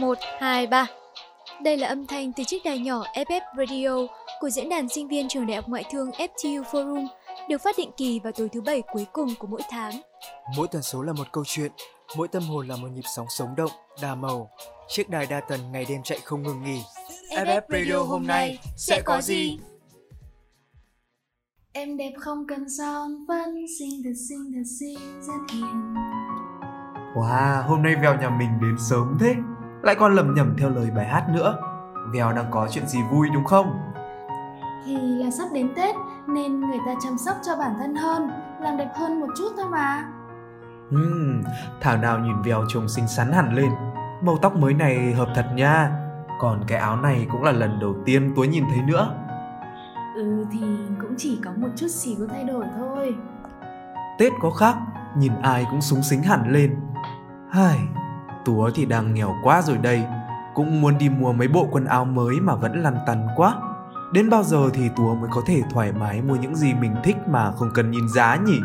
1, 2, 3 Đây là âm thanh từ chiếc đài nhỏ FF Radio của diễn đàn sinh viên trường đại học ngoại thương FTU Forum được phát định kỳ vào tối thứ bảy cuối cùng của mỗi tháng. Mỗi tần số là một câu chuyện, mỗi tâm hồn là một nhịp sóng sống động, đa màu. Chiếc đài đa tần ngày đêm chạy không ngừng nghỉ. FF Radio hôm nay sẽ có gì? Em đẹp không cần son vẫn xinh thật xinh thật xinh rất hiền Wow, hôm nay Vèo nhà mình đến sớm thế Lại còn lầm nhầm theo lời bài hát nữa. Vèo đang có chuyện gì vui đúng không? Thì là sắp đến Tết nên người ta chăm sóc cho bản thân hơn Làm đẹp hơn một chút thôi mà. Uhm, Thảo nào nhìn Vèo trông xinh xắn hẳn lên. Màu tóc mới này hợp thật nha. Còn cái áo này cũng là lần đầu tiên tôi nhìn thấy nữa. Ừ thì cũng chỉ có một chút xíu thay đổi thôi. Tết có khác, nhìn ai cũng súng xính hẳn lên. Hai, Túa thì đang nghèo quá rồi đây. Cũng muốn đi mua mấy bộ quần áo mới mà vẫn lăn tăn quá. Đến bao giờ thì Túa mới có thể thoải mái mua những gì mình thích mà không cần nhìn giá nhỉ?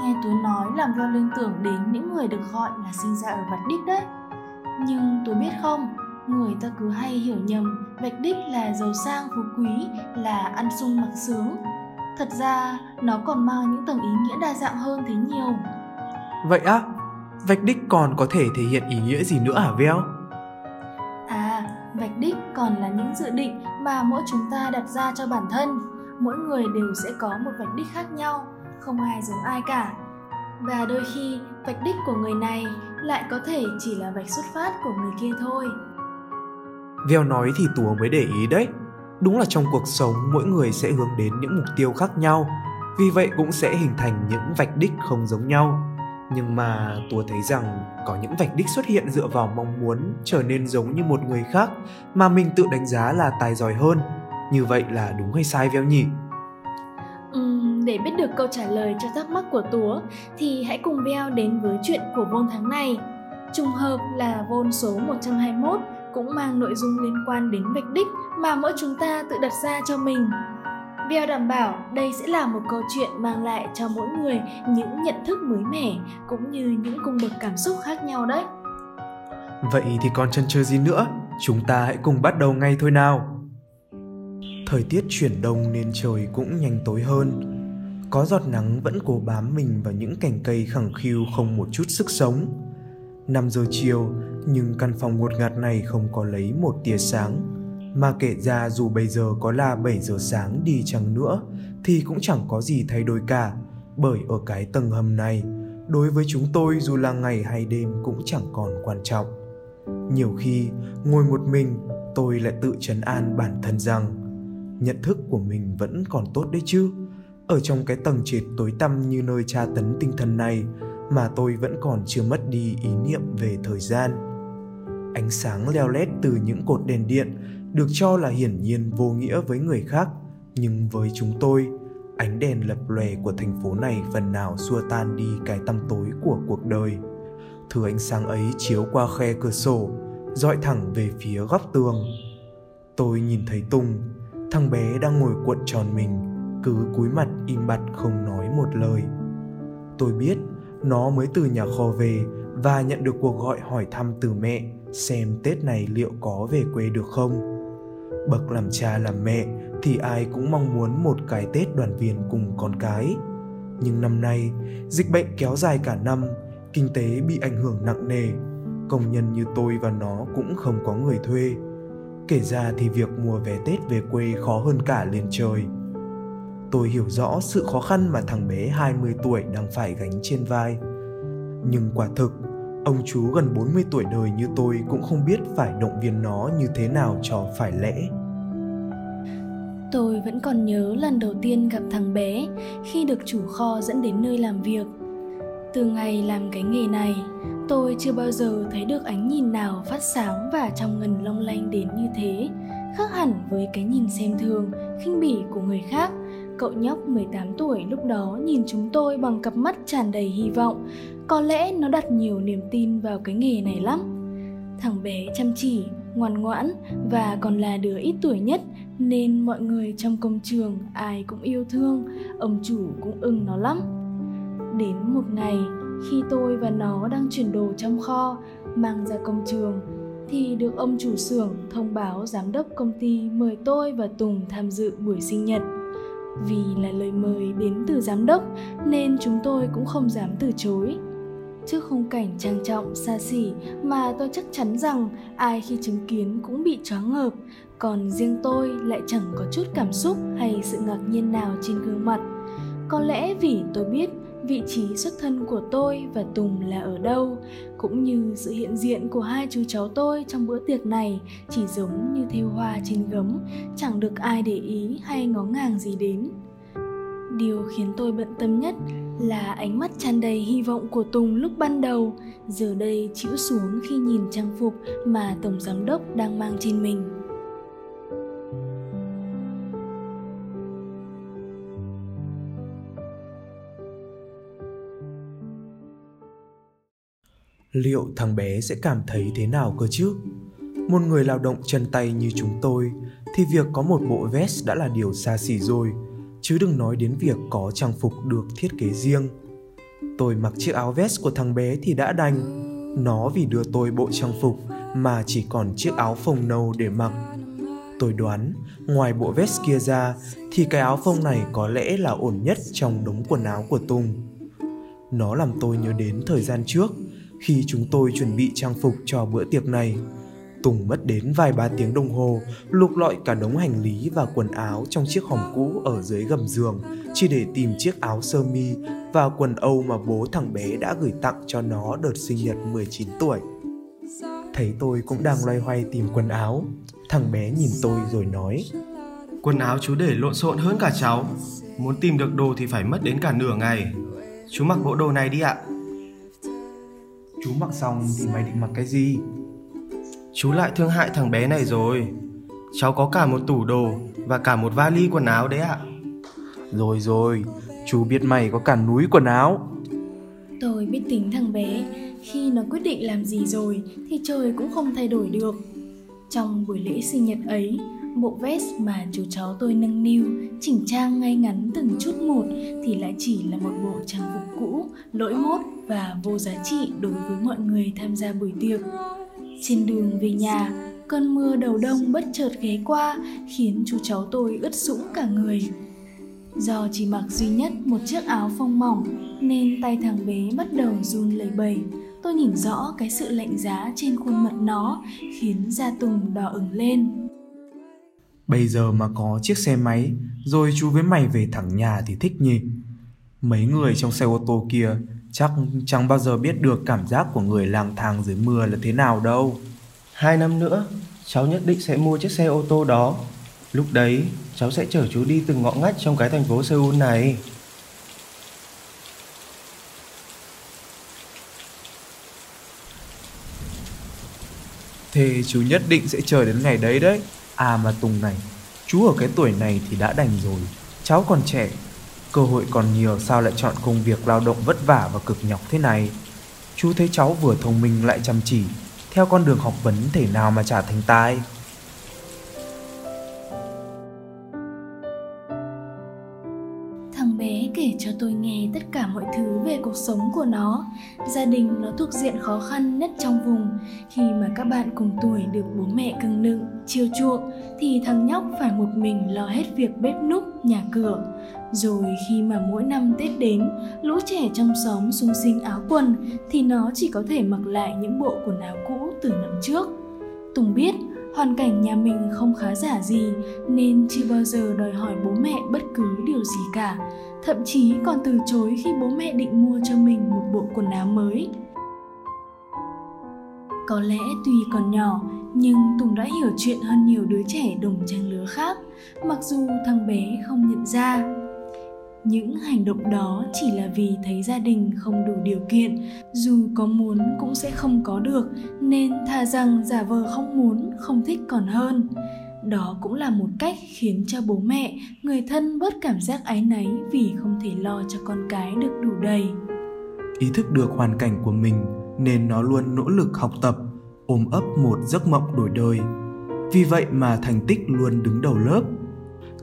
Nghe Tú nói làm cho liên tưởng đến những người được gọi là sinh ra ở Vạch Đích đấy. Nhưng Tú biết không, người ta cứ hay hiểu nhầm Vạch Đích là giàu sang phú quý, là ăn sung mặc sướng. Thật ra nó còn mang những tầng ý nghĩa đa dạng hơn thế nhiều. Vậy á, vạch đích còn có thể thể hiện ý nghĩa gì nữa hả Veo? À, vạch đích còn là những dự định mà mỗi chúng ta đặt ra cho bản thân. Mỗi người đều sẽ có một vạch đích khác nhau, không ai giống ai cả. Và đôi khi, vạch đích của người này lại có thể chỉ là vạch xuất phát của người kia thôi. Veo nói thì Tùa mới để ý đấy. Đúng là trong cuộc sống mỗi người sẽ hướng đến những mục tiêu khác nhau, vì vậy cũng sẽ hình thành những vạch đích không giống nhau nhưng mà tôi thấy rằng có những vạch đích xuất hiện dựa vào mong muốn trở nên giống như một người khác mà mình tự đánh giá là tài giỏi hơn như vậy là đúng hay sai veo nhỉ Uhm, để biết được câu trả lời cho thắc mắc của Túa thì hãy cùng Beo đến với chuyện của Vôn tháng này. Trùng hợp là Vôn số 121 cũng mang nội dung liên quan đến vạch đích mà mỗi chúng ta tự đặt ra cho mình. Bell đảm bảo đây sẽ là một câu chuyện mang lại cho mỗi người những nhận thức mới mẻ cũng như những cung bậc cảm xúc khác nhau đấy. Vậy thì còn chân chơi gì nữa? Chúng ta hãy cùng bắt đầu ngay thôi nào. Thời tiết chuyển đông nên trời cũng nhanh tối hơn. Có giọt nắng vẫn cố bám mình vào những cành cây khẳng khiu không một chút sức sống. 5 giờ chiều, nhưng căn phòng ngột ngạt này không có lấy một tia sáng mà kể ra dù bây giờ có là 7 giờ sáng đi chăng nữa thì cũng chẳng có gì thay đổi cả, bởi ở cái tầng hầm này, đối với chúng tôi dù là ngày hay đêm cũng chẳng còn quan trọng. Nhiều khi, ngồi một mình, tôi lại tự trấn an bản thân rằng nhận thức của mình vẫn còn tốt đấy chứ. Ở trong cái tầng trệt tối tăm như nơi tra tấn tinh thần này mà tôi vẫn còn chưa mất đi ý niệm về thời gian. Ánh sáng leo lét từ những cột đèn điện được cho là hiển nhiên vô nghĩa với người khác. Nhưng với chúng tôi, ánh đèn lập lòe của thành phố này phần nào xua tan đi cái tăm tối của cuộc đời. Thứ ánh sáng ấy chiếu qua khe cửa sổ, dọi thẳng về phía góc tường. Tôi nhìn thấy tùng, thằng bé đang ngồi cuộn tròn mình, cứ cúi mặt im bặt không nói một lời. Tôi biết nó mới từ nhà kho về và nhận được cuộc gọi hỏi thăm từ mẹ, xem tết này liệu có về quê được không bậc làm cha làm mẹ thì ai cũng mong muốn một cái tết đoàn viên cùng con cái. Nhưng năm nay dịch bệnh kéo dài cả năm kinh tế bị ảnh hưởng nặng nề. Công nhân như tôi và nó cũng không có người thuê. Kể ra thì việc mua vé tết về quê khó hơn cả lên trời. Tôi hiểu rõ sự khó khăn mà thằng bé 20 tuổi đang phải gánh trên vai. Nhưng quả thực, ông chú gần 40 tuổi đời như tôi cũng không biết phải động viên nó như thế nào cho phải lẽ. Tôi vẫn còn nhớ lần đầu tiên gặp thằng bé khi được chủ kho dẫn đến nơi làm việc. Từ ngày làm cái nghề này, tôi chưa bao giờ thấy được ánh nhìn nào phát sáng và trong ngần long lanh đến như thế, khác hẳn với cái nhìn xem thường, khinh bỉ của người khác. Cậu nhóc 18 tuổi lúc đó nhìn chúng tôi bằng cặp mắt tràn đầy hy vọng, có lẽ nó đặt nhiều niềm tin vào cái nghề này lắm. Thằng bé chăm chỉ, ngoan ngoãn và còn là đứa ít tuổi nhất nên mọi người trong công trường ai cũng yêu thương, ông chủ cũng ưng nó lắm. Đến một ngày, khi tôi và nó đang chuyển đồ trong kho mang ra công trường thì được ông chủ xưởng thông báo giám đốc công ty mời tôi và Tùng tham dự buổi sinh nhật. Vì là lời mời đến từ giám đốc nên chúng tôi cũng không dám từ chối. Trước khung cảnh trang trọng xa xỉ mà tôi chắc chắn rằng ai khi chứng kiến cũng bị choáng ngợp, còn riêng tôi lại chẳng có chút cảm xúc hay sự ngạc nhiên nào trên gương mặt. Có lẽ vì tôi biết vị trí xuất thân của tôi và Tùng là ở đâu, cũng như sự hiện diện của hai chú cháu tôi trong bữa tiệc này chỉ giống như thêu hoa trên gấm, chẳng được ai để ý hay ngó ngàng gì đến. Điều khiến tôi bận tâm nhất là ánh mắt tràn đầy hy vọng của Tùng lúc ban đầu, giờ đây chịu xuống khi nhìn trang phục mà Tổng Giám đốc đang mang trên mình. liệu thằng bé sẽ cảm thấy thế nào cơ chứ? Một người lao động chân tay như chúng tôi thì việc có một bộ vest đã là điều xa xỉ rồi chứ đừng nói đến việc có trang phục được thiết kế riêng. Tôi mặc chiếc áo vest của thằng bé thì đã đành. Nó vì đưa tôi bộ trang phục mà chỉ còn chiếc áo phông nâu để mặc. Tôi đoán, ngoài bộ vest kia ra, thì cái áo phông này có lẽ là ổn nhất trong đống quần áo của tùng. Nó làm tôi nhớ đến thời gian trước, khi chúng tôi chuẩn bị trang phục cho bữa tiệc này. Tùng mất đến vài ba tiếng đồng hồ lục lọi cả đống hành lý và quần áo trong chiếc hòm cũ ở dưới gầm giường chỉ để tìm chiếc áo sơ mi và quần âu mà bố thằng bé đã gửi tặng cho nó đợt sinh nhật 19 tuổi. Thấy tôi cũng đang loay hoay tìm quần áo, thằng bé nhìn tôi rồi nói Quần áo chú để lộn xộn hơn cả cháu Muốn tìm được đồ thì phải mất đến cả nửa ngày Chú mặc bộ đồ này đi ạ Chú mặc xong thì mày định mặc cái gì? Chú lại thương hại thằng bé này rồi. Cháu có cả một tủ đồ và cả một vali quần áo đấy ạ. Rồi rồi, chú biết mày có cả núi quần áo. Tôi biết tính thằng bé, khi nó quyết định làm gì rồi thì trời cũng không thay đổi được. Trong buổi lễ sinh nhật ấy, bộ vest mà chú cháu tôi nâng niu, chỉnh trang ngay ngắn từng chút một thì lại chỉ là một bộ trang phục cũ, lỗi mốt và vô giá trị đối với mọi người tham gia buổi tiệc. Trên đường về nhà, cơn mưa đầu đông bất chợt ghé qua khiến chú cháu tôi ướt sũng cả người. Do chỉ mặc duy nhất một chiếc áo phông mỏng nên tay thằng bé bắt đầu run lẩy bẩy. Tôi nhìn rõ cái sự lạnh giá trên khuôn mặt nó khiến da Tùng đỏ ửng lên. Bây giờ mà có chiếc xe máy rồi chú với mày về thẳng nhà thì thích nhỉ? Mấy người trong xe ô tô kia chắc chẳng bao giờ biết được cảm giác của người lang thang dưới mưa là thế nào đâu. Hai năm nữa, cháu nhất định sẽ mua chiếc xe ô tô đó. Lúc đấy, cháu sẽ chở chú đi từng ngõ ngách trong cái thành phố Seoul này. Thế chú nhất định sẽ chờ đến ngày đấy đấy. À mà Tùng này, chú ở cái tuổi này thì đã đành rồi. Cháu còn trẻ, cơ hội còn nhiều sao lại chọn công việc lao động vất vả và cực nhọc thế này. Chú thấy cháu vừa thông minh lại chăm chỉ, theo con đường học vấn thể nào mà trả thành tài. Thằng bé kể cho tôi nghe tất cả mọi thứ về cuộc sống của nó. Gia đình nó thuộc diện khó khăn nhất trong vùng. Khi mà các bạn cùng tuổi được bố mẹ cưng nựng, chiều chuộng, thì thằng nhóc phải một mình lo hết việc bếp núc, nhà cửa. Rồi khi mà mỗi năm Tết đến, lũ trẻ trong xóm sung sinh áo quần thì nó chỉ có thể mặc lại những bộ quần áo cũ từ năm trước. Tùng biết hoàn cảnh nhà mình không khá giả gì nên chưa bao giờ đòi hỏi bố mẹ bất cứ điều gì cả. Thậm chí còn từ chối khi bố mẹ định mua cho mình một bộ quần áo mới. Có lẽ tuy còn nhỏ nhưng tùng đã hiểu chuyện hơn nhiều đứa trẻ đồng trang lứa khác mặc dù thằng bé không nhận ra những hành động đó chỉ là vì thấy gia đình không đủ điều kiện. Dù có muốn cũng sẽ không có được, nên thà rằng giả vờ không muốn, không thích còn hơn. Đó cũng là một cách khiến cho bố mẹ, người thân bớt cảm giác áy náy vì không thể lo cho con cái được đủ đầy. Ý thức được hoàn cảnh của mình nên nó luôn nỗ lực học tập, ôm ấp một giấc mộng đổi đời. Vì vậy mà thành tích luôn đứng đầu lớp.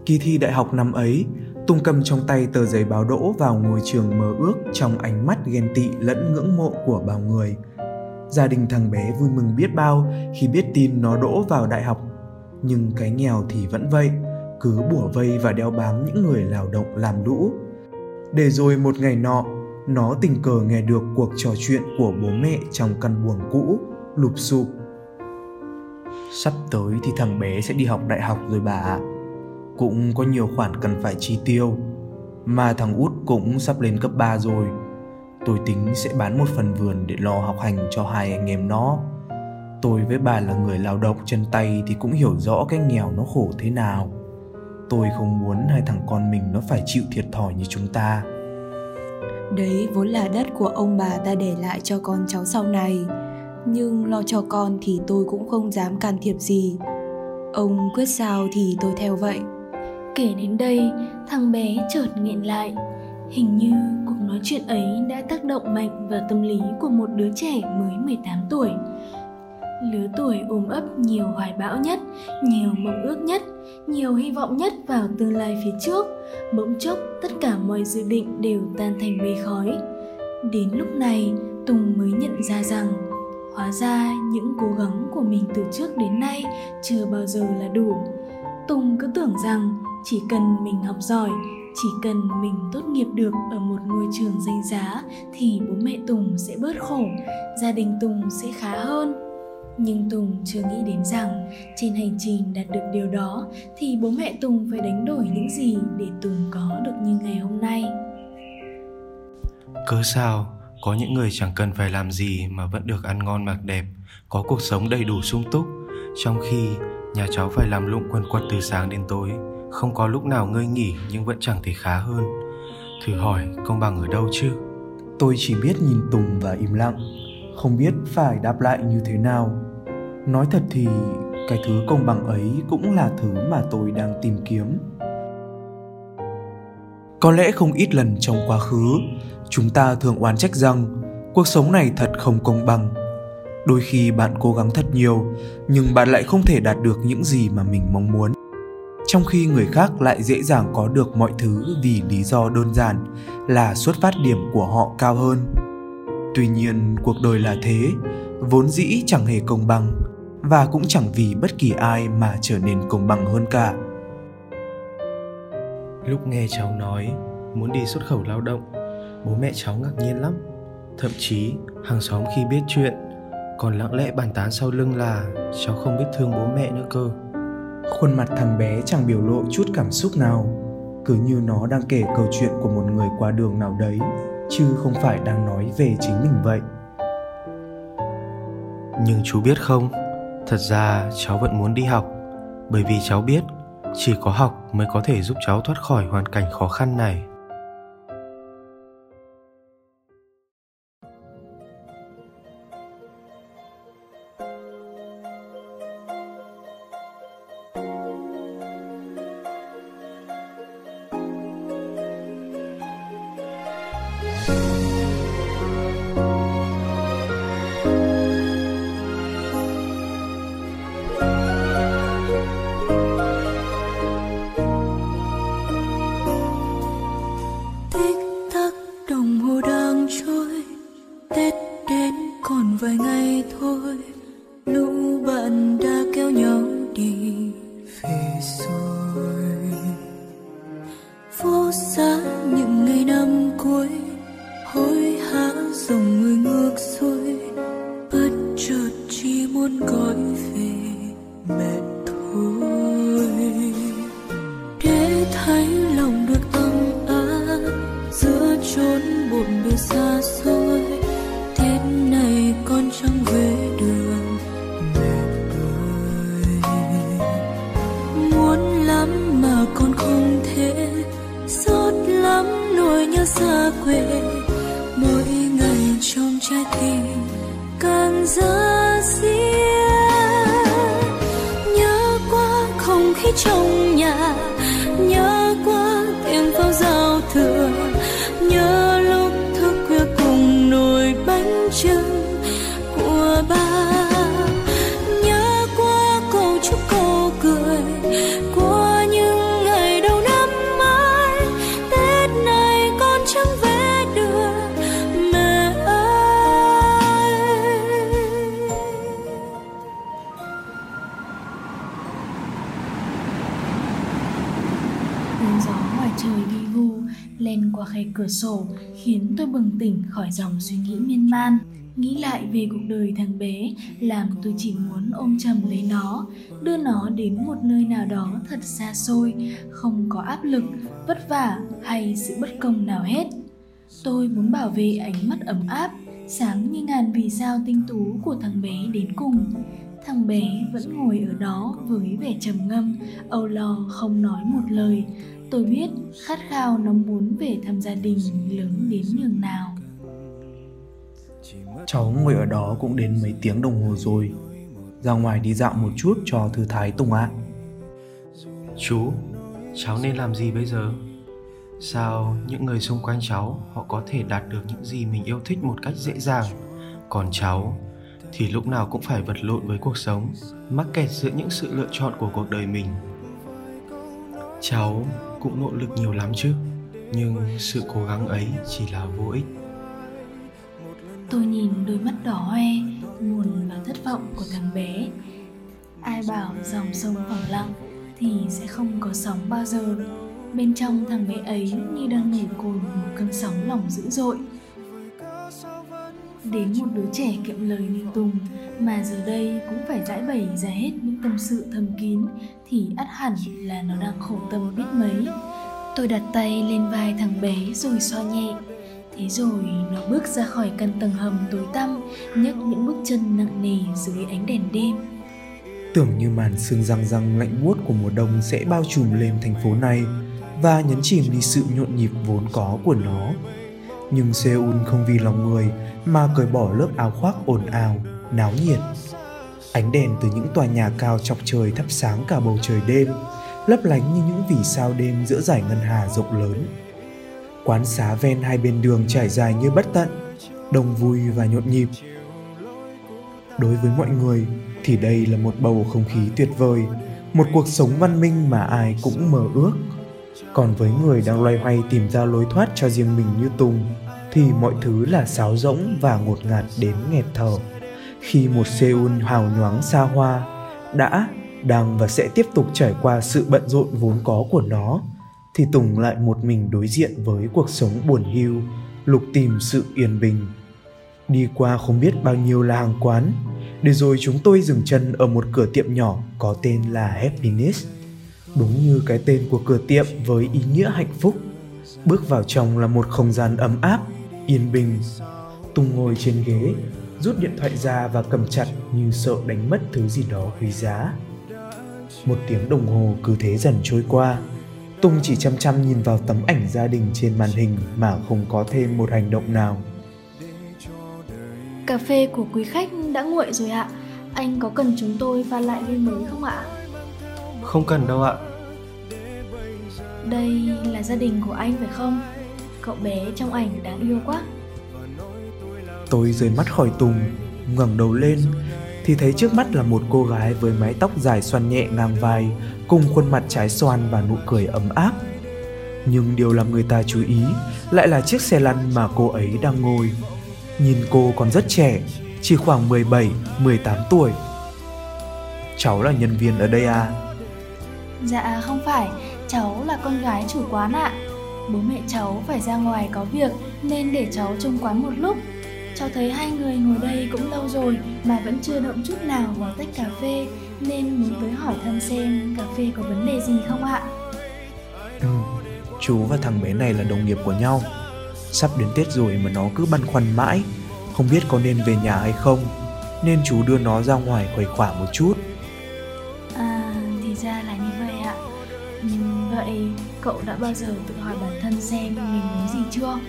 Kỳ thi đại học năm ấy Tung cầm trong tay tờ giấy báo đỗ vào ngôi trường mơ ước trong ánh mắt ghen tị lẫn ngưỡng mộ của bao người. Gia đình thằng bé vui mừng biết bao khi biết tin nó đỗ vào đại học. Nhưng cái nghèo thì vẫn vậy, cứ bủa vây và đeo bám những người lao động làm lũ. Để rồi một ngày nọ, nó tình cờ nghe được cuộc trò chuyện của bố mẹ trong căn buồng cũ, lụp sụp. Sắp tới thì thằng bé sẽ đi học đại học rồi bà ạ. Cũng có nhiều khoản cần phải chi tiêu. Mà thằng út cũng sắp lên cấp 3 rồi. Tôi tính sẽ bán một phần vườn để lo học hành cho hai anh em nó. Tôi với bà là người lao động chân tay thì cũng hiểu rõ cái nghèo nó khổ thế nào. Tôi không muốn hai thằng con mình nó phải chịu thiệt thòi như chúng ta. Đấy vốn là đất của ông bà ta để lại cho con cháu sau này Nhưng lo cho con thì tôi cũng không dám can thiệp gì Ông quyết sao thì tôi theo vậy Kể đến đây, thằng bé chợt nghẹn lại Hình như cuộc nói chuyện ấy đã tác động mạnh vào tâm lý của một đứa trẻ mới 18 tuổi Lứa tuổi ôm ấp nhiều hoài bão nhất, nhiều mong ước nhất, nhiều hy vọng nhất vào tương lai phía trước. Bỗng chốc tất cả mọi dự định đều tan thành mây khói. Đến lúc này, Tùng mới nhận ra rằng hóa ra những cố gắng của mình từ trước đến nay chưa bao giờ là đủ. Tùng cứ tưởng rằng chỉ cần mình học giỏi, chỉ cần mình tốt nghiệp được ở một ngôi trường danh giá thì bố mẹ Tùng sẽ bớt khổ, gia đình Tùng sẽ khá hơn nhưng Tùng chưa nghĩ đến rằng trên hành trình đạt được điều đó thì bố mẹ Tùng phải đánh đổi những gì để Tùng có được như ngày hôm nay. Cớ sao, có những người chẳng cần phải làm gì mà vẫn được ăn ngon mặc đẹp, có cuộc sống đầy đủ sung túc, trong khi nhà cháu phải làm lụng quần quật từ sáng đến tối, không có lúc nào ngơi nghỉ nhưng vẫn chẳng thể khá hơn. Thử hỏi công bằng ở đâu chứ? Tôi chỉ biết nhìn Tùng và im lặng, không biết phải đáp lại như thế nào nói thật thì cái thứ công bằng ấy cũng là thứ mà tôi đang tìm kiếm có lẽ không ít lần trong quá khứ chúng ta thường oán trách rằng cuộc sống này thật không công bằng đôi khi bạn cố gắng thật nhiều nhưng bạn lại không thể đạt được những gì mà mình mong muốn trong khi người khác lại dễ dàng có được mọi thứ vì lý do đơn giản là xuất phát điểm của họ cao hơn. Tuy nhiên, cuộc đời là thế, vốn dĩ chẳng hề công bằng và cũng chẳng vì bất kỳ ai mà trở nên công bằng hơn cả. Lúc nghe cháu nói muốn đi xuất khẩu lao động, bố mẹ cháu ngạc nhiên lắm. Thậm chí, hàng xóm khi biết chuyện còn lặng lẽ bàn tán sau lưng là cháu không biết thương bố mẹ nữa cơ khuôn mặt thằng bé chẳng biểu lộ chút cảm xúc nào. Cứ như nó đang kể câu chuyện của một người qua đường nào đấy, chứ không phải đang nói về chính mình vậy. Nhưng chú biết không? Thật ra cháu vẫn muốn đi học, bởi vì cháu biết chỉ có học mới có thể giúp cháu thoát khỏi hoàn cảnh khó khăn này. nỗi nhớ xa quê. Mỗi ngày trong trái tim càng ra riêng nhớ quá không khí trong nhà, nhớ quá tiếng pháo giao thừa. Cửa sổ khiến tôi bừng tỉnh khỏi dòng suy nghĩ miên man. Nghĩ lại về cuộc đời thằng bé, làm tôi chỉ muốn ôm chầm lấy nó, đưa nó đến một nơi nào đó thật xa xôi, không có áp lực, vất vả hay sự bất công nào hết. Tôi muốn bảo vệ ánh mắt ấm áp, sáng như ngàn vì sao tinh tú của thằng bé đến cùng. Thằng bé vẫn ngồi ở đó với vẻ trầm ngâm, âu lo không nói một lời tôi biết khát khao nó muốn về thăm gia đình lớn đến nhường nào. Cháu ngồi ở đó cũng đến mấy tiếng đồng hồ rồi. Ra ngoài đi dạo một chút cho thư thái Tùng ạ. Chú, cháu nên làm gì bây giờ? Sao những người xung quanh cháu họ có thể đạt được những gì mình yêu thích một cách dễ dàng? Còn cháu thì lúc nào cũng phải vật lộn với cuộc sống Mắc kẹt giữa những sự lựa chọn của cuộc đời mình Cháu cũng nỗ lực nhiều lắm chứ Nhưng sự cố gắng ấy chỉ là vô ích Tôi nhìn đôi mắt đỏ hoe, buồn và thất vọng của thằng bé. Ai bảo dòng sông phẳng lặng thì sẽ không có sóng bao giờ. Bên trong thằng bé ấy như đang nổi cồn một cơn sóng lòng dữ dội. Đến một đứa trẻ kiệm lời như Tùng, mà giờ đây cũng phải giải bày ra hết những tâm sự thầm kín, thì ắt hẳn là nó đang khổ tâm biết mấy. Tôi đặt tay lên vai thằng bé rồi xoa nhẹ Thế rồi nó bước ra khỏi căn tầng hầm tối tăm, nhấc những bước chân nặng nề dưới ánh đèn đêm Tưởng như màn sương răng răng lạnh buốt của mùa đông sẽ bao trùm lên thành phố này và nhấn chìm đi sự nhộn nhịp vốn có của nó. Nhưng Seoul không vì lòng người mà cởi bỏ lớp áo khoác ồn ào, náo nhiệt. Ánh đèn từ những tòa nhà cao chọc trời thắp sáng cả bầu trời đêm, lấp lánh như những vì sao đêm giữa dải ngân hà rộng lớn. Quán xá ven hai bên đường trải dài như bất tận đông vui và nhộn nhịp. Đối với mọi người thì đây là một bầu không khí tuyệt vời một cuộc sống văn minh mà ai cũng mơ ước còn với người đang loay hoay tìm ra lối thoát cho riêng mình như tùng thì mọi thứ là sáo rỗng và ngột ngạt đến nghẹt thở khi một seoul hào nhoáng xa hoa đã đang và sẽ tiếp tục trải qua sự bận rộn vốn có của nó thì Tùng lại một mình đối diện với cuộc sống buồn hiu, lục tìm sự yên bình. Đi qua không biết bao nhiêu là hàng quán, để rồi chúng tôi dừng chân ở một cửa tiệm nhỏ có tên là Happiness. Đúng như cái tên của cửa tiệm với ý nghĩa hạnh phúc. Bước vào trong là một không gian ấm áp, yên bình. Tùng ngồi trên ghế, rút điện thoại ra và cầm chặt như sợ đánh mất thứ gì đó quý giá. Một tiếng đồng hồ cứ thế dần trôi qua, Tùng chỉ chăm chăm nhìn vào tấm ảnh gia đình trên màn hình mà không có thêm một hành động nào. Cà phê của quý khách đã nguội rồi ạ. Anh có cần chúng tôi pha lại ly mới không ạ? Không cần đâu ạ. Đây là gia đình của anh phải không? Cậu bé trong ảnh đáng yêu quá. Tôi rời mắt khỏi Tùng, ngẩng đầu lên thì thấy trước mắt là một cô gái với mái tóc dài xoăn nhẹ ngang vai cùng khuôn mặt trái xoan và nụ cười ấm áp. Nhưng điều làm người ta chú ý lại là chiếc xe lăn mà cô ấy đang ngồi. Nhìn cô còn rất trẻ, chỉ khoảng 17, 18 tuổi. Cháu là nhân viên ở đây à? Dạ không phải, cháu là con gái chủ quán ạ. Bố mẹ cháu phải ra ngoài có việc nên để cháu trông quán một lúc Cháu thấy hai người ngồi đây cũng lâu rồi mà vẫn chưa động chút nào vào tách cà phê nên muốn tới hỏi thăm xem cà phê có vấn đề gì không ạ? Ừ, chú và thằng bé này là đồng nghiệp của nhau. Sắp đến Tết rồi mà nó cứ băn khoăn mãi, không biết có nên về nhà hay không, nên chú đưa nó ra ngoài khuây khỏa một chút. À, thì ra là như vậy vậy cậu đã bao giờ tự hỏi bản thân xem mình muốn gì chưa?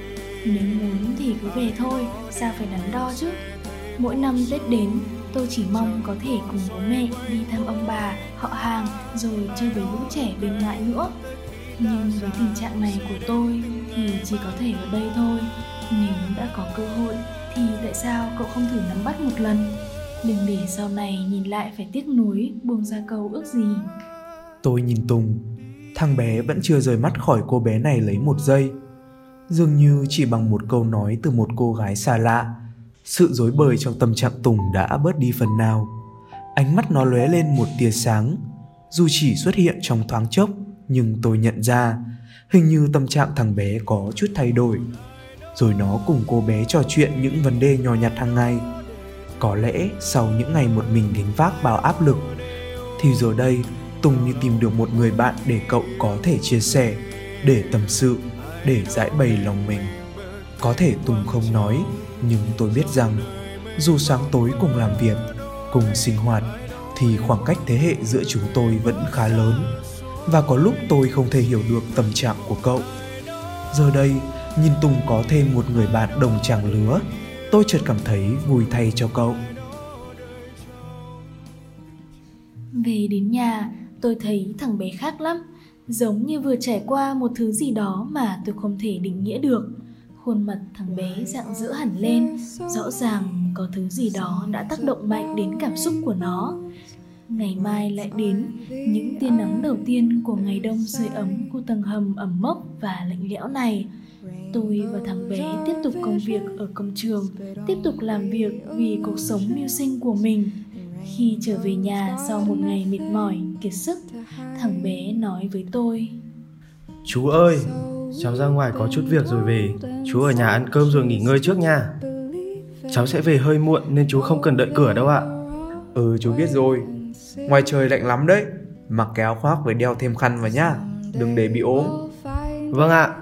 Nếu muốn thì cứ về thôi, sao phải đắn đo chứ. Mỗi năm Tết đến, tôi chỉ mong có thể cùng bố mẹ đi thăm ông bà, họ hàng rồi chơi với lũ trẻ bên ngoại nữa. Nhưng với tình trạng này của tôi thì chỉ có thể ở đây thôi. Nếu đã có cơ hội thì tại sao cậu không thử nắm bắt một lần? Đừng để sau này nhìn lại phải tiếc nuối buông ra câu ước gì. Tôi nhìn Tùng Thằng bé vẫn chưa rời mắt khỏi cô bé này lấy một giây. Dường như chỉ bằng một câu nói từ một cô gái xa lạ, sự rối bời trong tâm trạng tùng đã bớt đi phần nào. Ánh mắt nó lóe lên một tia sáng, dù chỉ xuất hiện trong thoáng chốc, nhưng tôi nhận ra, hình như tâm trạng thằng bé có chút thay đổi. Rồi nó cùng cô bé trò chuyện những vấn đề nhỏ nhặt hàng ngày. Có lẽ sau những ngày một mình gánh vác bao áp lực, thì giờ đây tùng như tìm được một người bạn để cậu có thể chia sẻ, để tâm sự, để giải bày lòng mình. Có thể tùng không nói, nhưng tôi biết rằng, dù sáng tối cùng làm việc, cùng sinh hoạt, thì khoảng cách thế hệ giữa chúng tôi vẫn khá lớn. Và có lúc tôi không thể hiểu được tâm trạng của cậu. Giờ đây, nhìn tùng có thêm một người bạn đồng trang lứa, tôi chợt cảm thấy vui thay cho cậu. Về đến nhà tôi thấy thằng bé khác lắm, giống như vừa trải qua một thứ gì đó mà tôi không thể định nghĩa được. Khuôn mặt thằng bé dạng dỡ hẳn lên, rõ ràng có thứ gì đó đã tác động mạnh đến cảm xúc của nó. Ngày mai lại đến, những tia nắng đầu tiên của ngày đông sưởi ấm của tầng hầm ẩm mốc và lạnh lẽo này. Tôi và thằng bé tiếp tục công việc ở công trường, tiếp tục làm việc vì cuộc sống mưu sinh của mình khi trở về nhà sau một ngày mệt mỏi kiệt sức thằng bé nói với tôi. Chú ơi cháu ra ngoài có chút việc rồi về. Chú ở nhà ăn cơm rồi nghỉ ngơi trước nha. Cháu sẽ về hơi muộn nên chú không cần đợi cửa đâu ạ. Ừ chú biết rồi. Ngoài trời lạnh lắm đấy. Mặc cái áo khoác với đeo thêm khăn vào nhá. Đừng để bị ốm. Vâng ạ.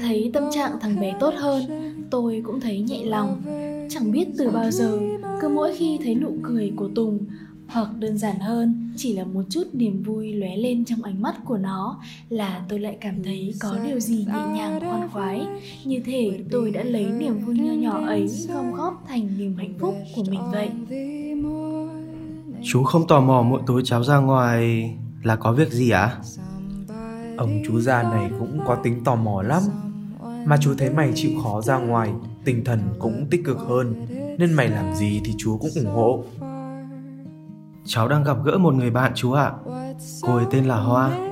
Thấy tâm trạng thằng bé tốt hơn tôi cũng thấy nhẹ lòng chẳng biết từ bao giờ cứ mỗi khi thấy nụ cười của tùng hoặc đơn giản hơn chỉ là một chút niềm vui lóe lên trong ánh mắt của nó là tôi lại cảm thấy có điều gì nhẹ nhàng khoan khoái. Như thể tôi đã lấy niềm vui nho nhỏ ấy gom góp thành niềm hạnh phúc của mình vậy. Chú không tò mò mỗi tối cháu ra ngoài là có việc gì ạ? À? ông chú già này cũng có tính tò mò lắm. Mà chú thấy mày chịu khó ra ngoài tinh thần cũng tích cực hơn, nên mày làm gì thì chú cũng ủng hộ. Cháu đang gặp gỡ một người bạn chú ạ. Cô ấy tên là hoa,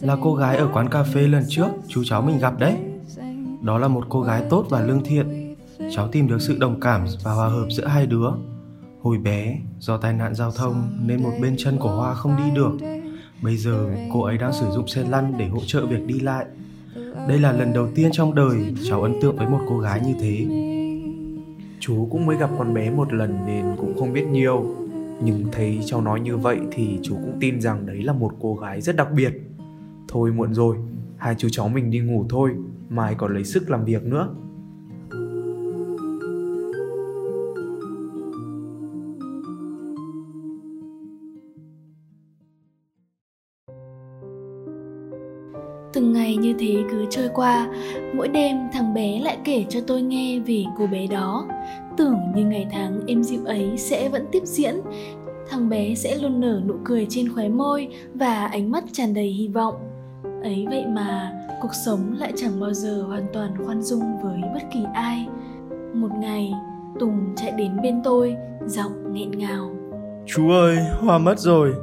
là cô gái ở quán cà phê lần trước chú cháu mình gặp đấy. Đó là một cô gái tốt và lương thiện. Cháu tìm được sự đồng cảm và hòa hợp giữa hai đứa. Hồi bé, do tai nạn giao thông nên một bên chân của hoa không đi được. Bây giờ, cô ấy đang sử dụng xe lăn để hỗ trợ việc đi lại đây là lần đầu tiên trong đời cháu ấn tượng với một cô gái như thế. Chú cũng mới gặp con bé một lần nên cũng không biết nhiều. Nhưng thấy cháu nói như vậy thì chú cũng tin rằng đấy là một cô gái rất đặc biệt. Thôi muộn rồi, hai chú cháu mình đi ngủ thôi, mai còn lấy sức làm việc nữa. Từng ngày như thế cứ trôi qua, mỗi đêm thằng bé lại kể cho tôi nghe về cô bé đó. Tưởng như ngày tháng êm dịu ấy sẽ vẫn tiếp diễn, thằng bé sẽ luôn nở nụ cười trên khóe môi và ánh mắt tràn đầy hy vọng. Ấy vậy mà, cuộc sống lại chẳng bao giờ hoàn toàn khoan dung với bất kỳ ai. Một ngày, tùng chạy đến bên tôi, giọng nghẹn ngào. Chú ơi, hoa mất rồi.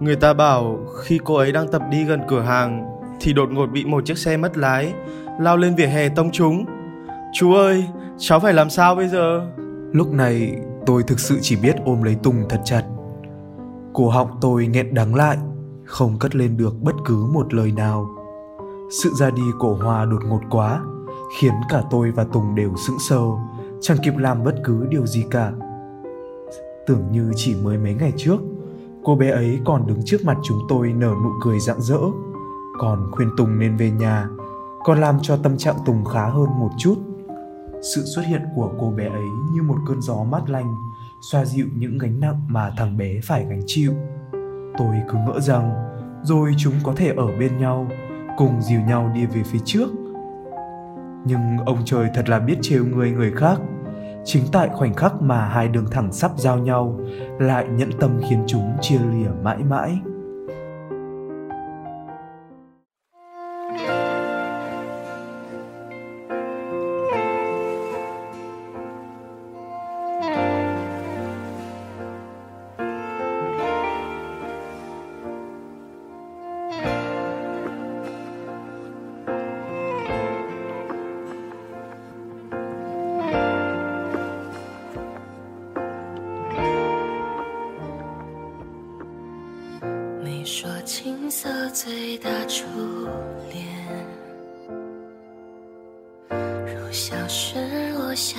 Người ta bảo khi cô ấy đang tập đi gần cửa hàng thì đột ngột bị một chiếc xe mất lái, lao lên vỉa hè tông trúng chú ơi, cháu phải làm sao bây giờ? Lúc này, tôi thực sự chỉ biết ôm lấy tùng thật chặt. Cổ họng tôi nghẹn đắng lại, không cất lên được bất cứ một lời nào. Sự ra đi của hoa đột ngột quá, khiến cả tôi và tùng đều sững sờ, chẳng kịp làm bất cứ điều gì cả. Tưởng như chỉ mới mấy ngày trước, cô bé ấy còn đứng trước mặt chúng tôi nở nụ cười rạng rỡ còn khuyên Tùng nên về nhà, còn làm cho tâm trạng Tùng khá hơn một chút. Sự xuất hiện của cô bé ấy như một cơn gió mát lành, xoa dịu những gánh nặng mà thằng bé phải gánh chịu. Tôi cứ ngỡ rằng rồi chúng có thể ở bên nhau, cùng dìu nhau đi về phía trước. Nhưng ông trời thật là biết trêu người người khác. Chính tại khoảnh khắc mà hai đường thẳng sắp giao nhau lại nhẫn tâm khiến chúng chia lìa mãi mãi. 青涩最大初恋，如小雪落下。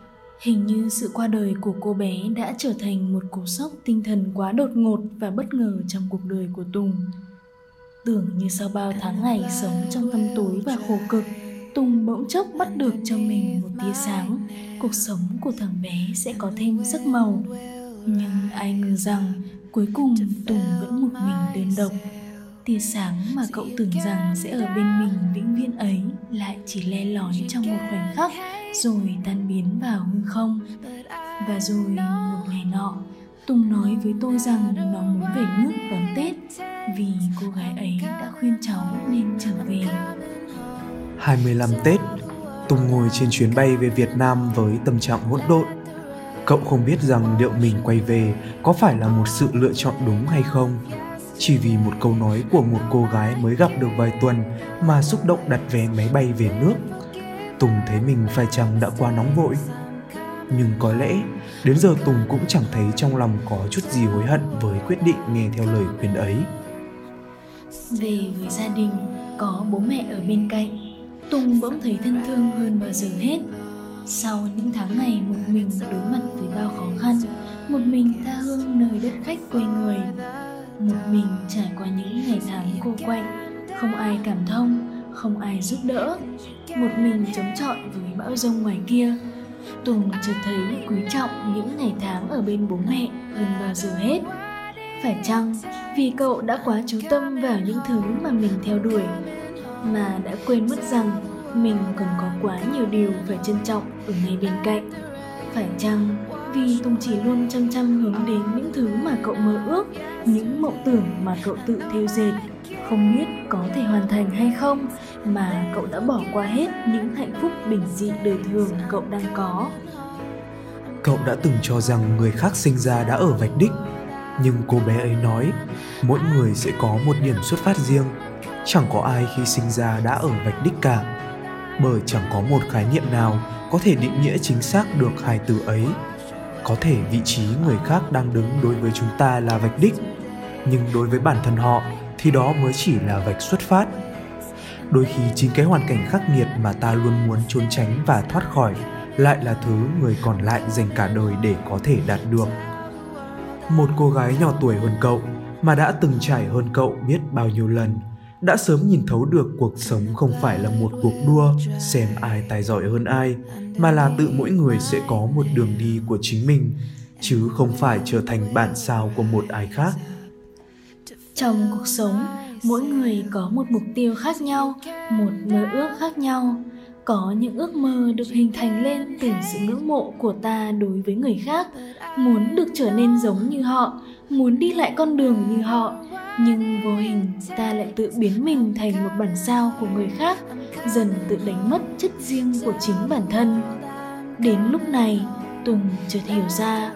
Hình như sự qua đời của cô bé đã trở thành một cú sốc tinh thần quá đột ngột và bất ngờ trong cuộc đời của Tùng. Tưởng như sau bao tháng ngày sống trong tâm tối và khổ cực, Tùng bỗng chốc bắt được cho mình một tia sáng, cuộc sống của thằng bé sẽ có thêm sắc màu. Nhưng ai ngờ rằng cuối cùng Tùng vẫn một mình đơn độc. Tia sáng mà cậu tưởng rằng sẽ ở bên mình vĩnh viễn ấy lại chỉ le lói trong một khoảnh khắc rồi tan biến vào hư không và rồi một ngày nọ Tùng nói với tôi rằng nó muốn về nước đón Tết vì cô gái ấy đã khuyên cháu nên trở về. 25 Tết, Tùng ngồi trên chuyến bay về Việt Nam với tâm trạng hỗn độn. Cậu không biết rằng liệu mình quay về có phải là một sự lựa chọn đúng hay không. Chỉ vì một câu nói của một cô gái mới gặp được vài tuần mà xúc động đặt vé máy bay về nước Tùng thấy mình phải chăng đã quá nóng vội. Nhưng có lẽ đến giờ Tùng cũng chẳng thấy trong lòng có chút gì hối hận với quyết định nghe theo lời khuyên ấy. Về với gia đình, có bố mẹ ở bên cạnh, Tùng bỗng thấy thân thương hơn bao giờ hết. Sau những tháng ngày một mình đối mặt với bao khó khăn, một mình tha hương nơi đất khách quê người, một mình trải qua những ngày tháng cô quạnh, không ai cảm thông, không ai giúp đỡ, một mình chống chọi với bão rông ngoài kia. Tùng chợt thấy quý trọng những ngày tháng ở bên bố mẹ hơn bao giờ hết. Phải chăng vì cậu đã quá chú tâm vào những thứ mà mình theo đuổi, mà đã quên mất rằng mình còn có quá nhiều điều phải trân trọng ở ngay bên cạnh phải chăng vì tùng chỉ luôn chăm chăm hướng đến những thứ mà cậu mơ ước, những mộng tưởng mà cậu tự theo dệt không biết có thể hoàn thành hay không, mà cậu đã bỏ qua hết những hạnh phúc bình dị đời thường cậu đang có. Cậu đã từng cho rằng người khác sinh ra đã ở vạch đích, nhưng cô bé ấy nói, mỗi người sẽ có một điểm xuất phát riêng. Chẳng có ai khi sinh ra đã ở vạch đích cả, bởi chẳng có một khái niệm nào có thể định nghĩa chính xác được hai từ ấy. Có thể vị trí người khác đang đứng đối với chúng ta là vạch đích, nhưng đối với bản thân họ thì đó mới chỉ là vạch xuất phát. Đôi khi chính cái hoàn cảnh khắc nghiệt mà ta luôn muốn trốn tránh và thoát khỏi lại là thứ người còn lại dành cả đời để có thể đạt được. Một cô gái nhỏ tuổi hơn cậu mà đã từng trải hơn cậu biết bao nhiêu lần, đã sớm nhìn thấu được cuộc sống không phải là một cuộc đua xem ai tài giỏi hơn ai, mà là tự mỗi người sẽ có một đường đi của chính mình, chứ không phải trở thành bản sao của một ai khác trong cuộc sống, mỗi người có một mục tiêu khác nhau, một mơ ước khác nhau. Có những ước mơ được hình thành lên từ sự ngưỡng mộ của ta đối với người khác, muốn được trở nên giống như họ, muốn đi lại con đường như họ. Nhưng vô hình, ta lại tự biến mình thành một bản sao của người khác, dần tự đánh mất chất riêng của chính bản thân. Đến lúc này, tùng chợt hiểu ra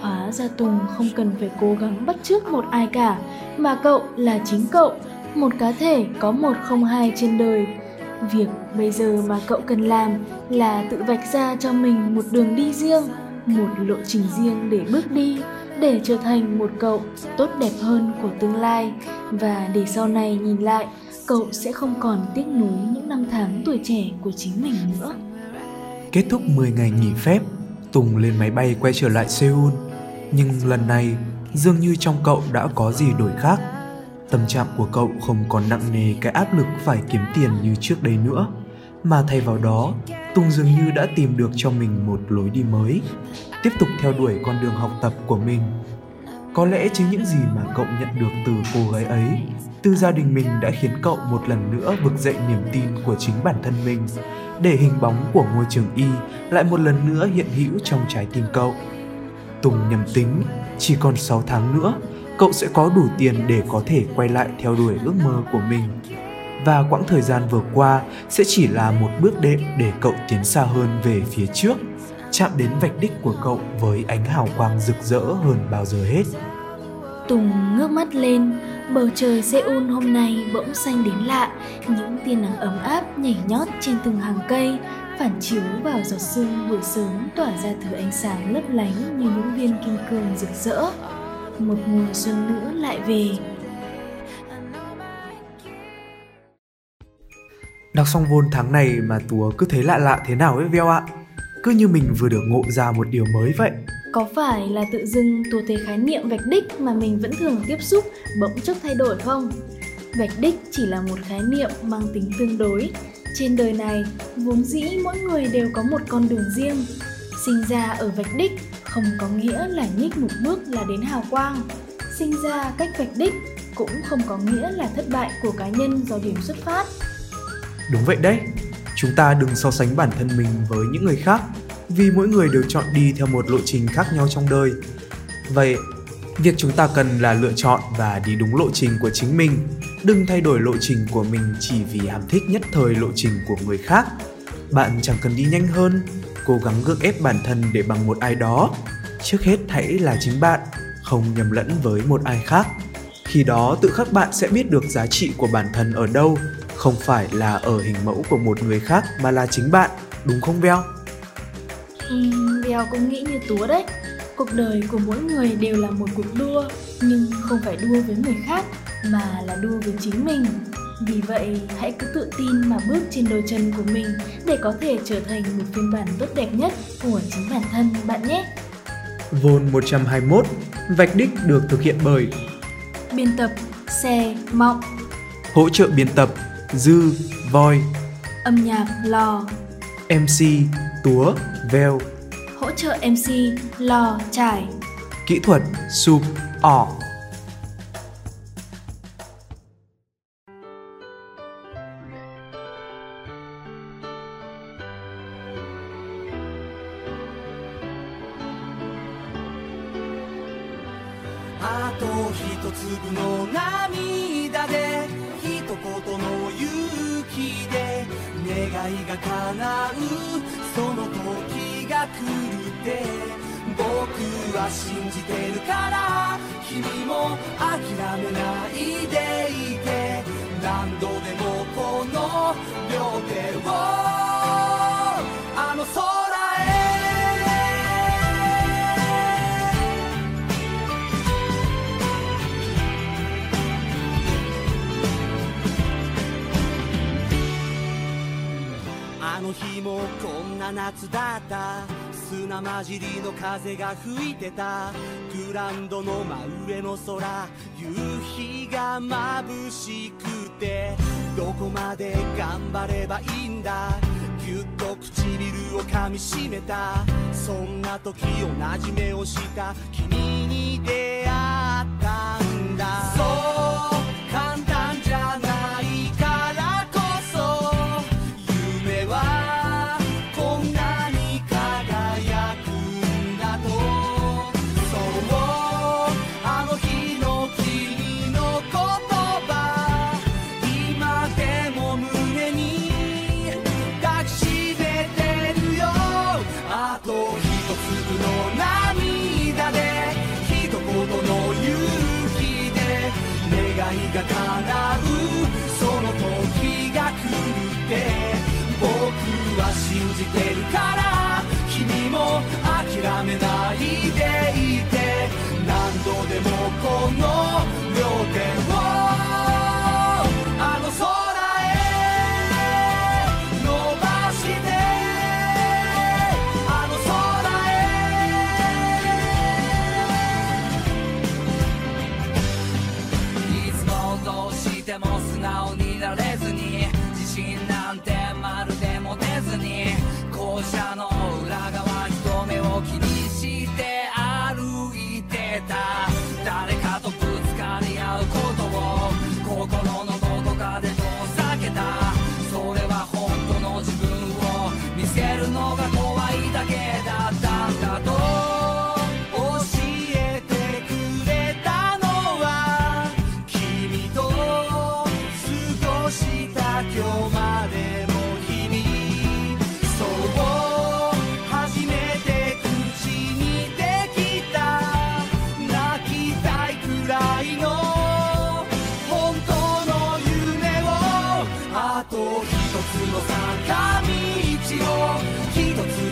hóa ra tùng không cần phải cố gắng bắt chước một ai cả mà cậu là chính cậu một cá thể có một không hai trên đời việc bây giờ mà cậu cần làm là tự vạch ra cho mình một đường đi riêng một lộ trình riêng để bước đi để trở thành một cậu tốt đẹp hơn của tương lai và để sau này nhìn lại cậu sẽ không còn tiếc nuối những năm tháng tuổi trẻ của chính mình nữa. Kết thúc 10 ngày nghỉ phép, Tùng lên máy bay quay trở lại Seoul. Nhưng lần này, dường như trong cậu đã có gì đổi khác. Tâm trạng của cậu không còn nặng nề cái áp lực phải kiếm tiền như trước đây nữa, mà thay vào đó, Tùng dường như đã tìm được cho mình một lối đi mới tiếp tục theo đuổi con đường học tập của mình có lẽ chính những gì mà cậu nhận được từ cô gái ấy từ gia đình mình đã khiến cậu một lần nữa vực dậy niềm tin của chính bản thân mình để hình bóng của ngôi trường y lại một lần nữa hiện hữu trong trái tim cậu tùng nhầm tính chỉ còn 6 tháng nữa cậu sẽ có đủ tiền để có thể quay lại theo đuổi ước mơ của mình và quãng thời gian vừa qua sẽ chỉ là một bước đệm để cậu tiến xa hơn về phía trước chạm đến vạch đích của cậu với ánh hào quang rực rỡ hơn bao giờ hết. Tùng ngước mắt lên, bầu trời Seoul hôm nay bỗng xanh đến lạ, những tia nắng ấm áp nhảy nhót trên từng hàng cây, phản chiếu vào giọt sương buổi sớm tỏa ra thứ ánh sáng lấp lánh như những viên kim cương rực rỡ. Một mùa xuân nữa lại về. Đọc xong vôn tháng này mà Túa cứ thấy lạ lạ thế nào ấy Veo ạ cứ như mình vừa được ngộ ra một điều mới vậy có phải là tự dưng tùa thấy khái niệm vạch đích mà mình vẫn thường tiếp xúc bỗng chốc thay đổi không vạch đích chỉ là một khái niệm mang tính tương đối trên đời này, vốn dĩ mỗi người đều có một con đường riêng. Sinh ra ở vạch đích, không có nghĩa là nhích một bước là đến hào quang. Sinh ra cách vạch đích cũng không có nghĩa là thất bại của cá nhân do điểm xuất phát. Đúng vậy đấy. Chúng ta đừng so sánh bản thân mình với những người khác, vì mỗi người đều chọn đi theo một lộ trình khác nhau trong đời. Vậy, việc chúng ta cần là lựa chọn và đi đúng lộ trình của chính mình đừng thay đổi lộ trình của mình chỉ vì ham thích nhất thời lộ trình của người khác. Bạn chẳng cần đi nhanh hơn cố gắng gượng ép bản thân để bằng một ai đó. Trước hết hãy là chính bạn không nhầm lẫn với một ai khác. Khi đó tự khắc bạn sẽ biết được giá trị của bản thân ở đâu không phải là ở hình mẫu của một người khác mà là chính bạn đúng không veo ừ, veo cũng nghĩ như túa đấy cuộc đời của mỗi người đều là một cuộc đua nhưng không phải đua với người khác mà là đua với chính mình. Vì vậy, hãy cứ tự tin mà bước trên đôi chân của mình để có thể trở thành một phiên bản tốt đẹp nhất của chính bản thân bạn nhé. Vôn 121, vạch đích được thực hiện bởi Biên tập Xe Mọng. Hỗ trợ biên tập Dư Voi. Âm nhạc Lò. MC Túa Veo Hỗ trợ MC Lò Trải. Kỹ thuật Sụp Ỏ 信じてるから君も諦めないでいて何度でもこの両手をあの空へ。あの日もこんな夏だった。砂混じりの風が吹いてた。グランドの真上の空。夕日が眩しくて。どこまで頑張ればいいんだ。ぎゅっと唇を噛みしめた。そんな時同じ目をした君に出会ったんだ。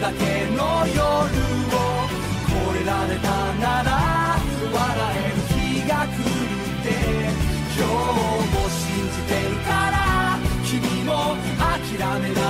だけの夜を越えられたなら笑える日が来るって。今日も信じてるから君も諦めない。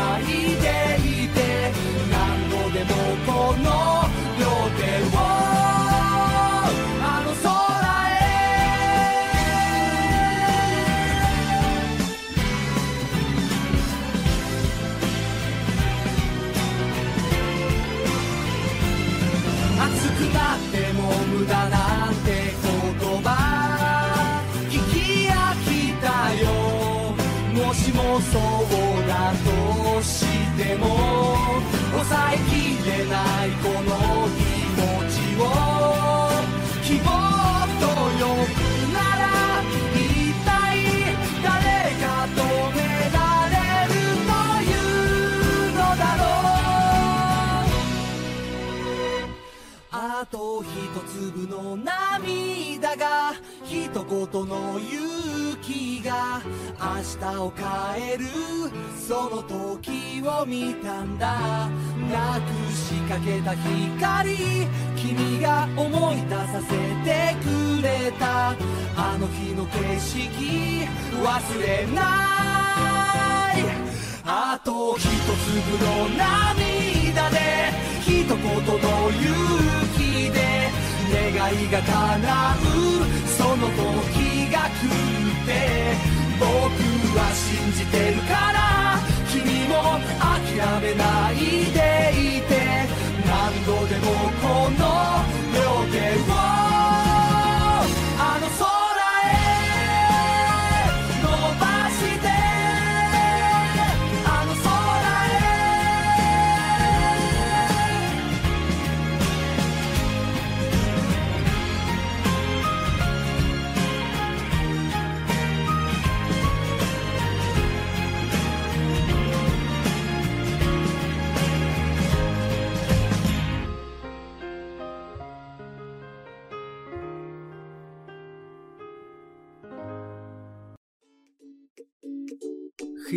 一粒の涙が一言の勇気が明日を変えるその時を見たんだ。なくしかけた光君が思い出させてくれた。あの日の景色忘れない。あと一粒の涙で一言の勇気で。願いが叶う。その時が来るって。僕は信じてるから。君も諦めないで。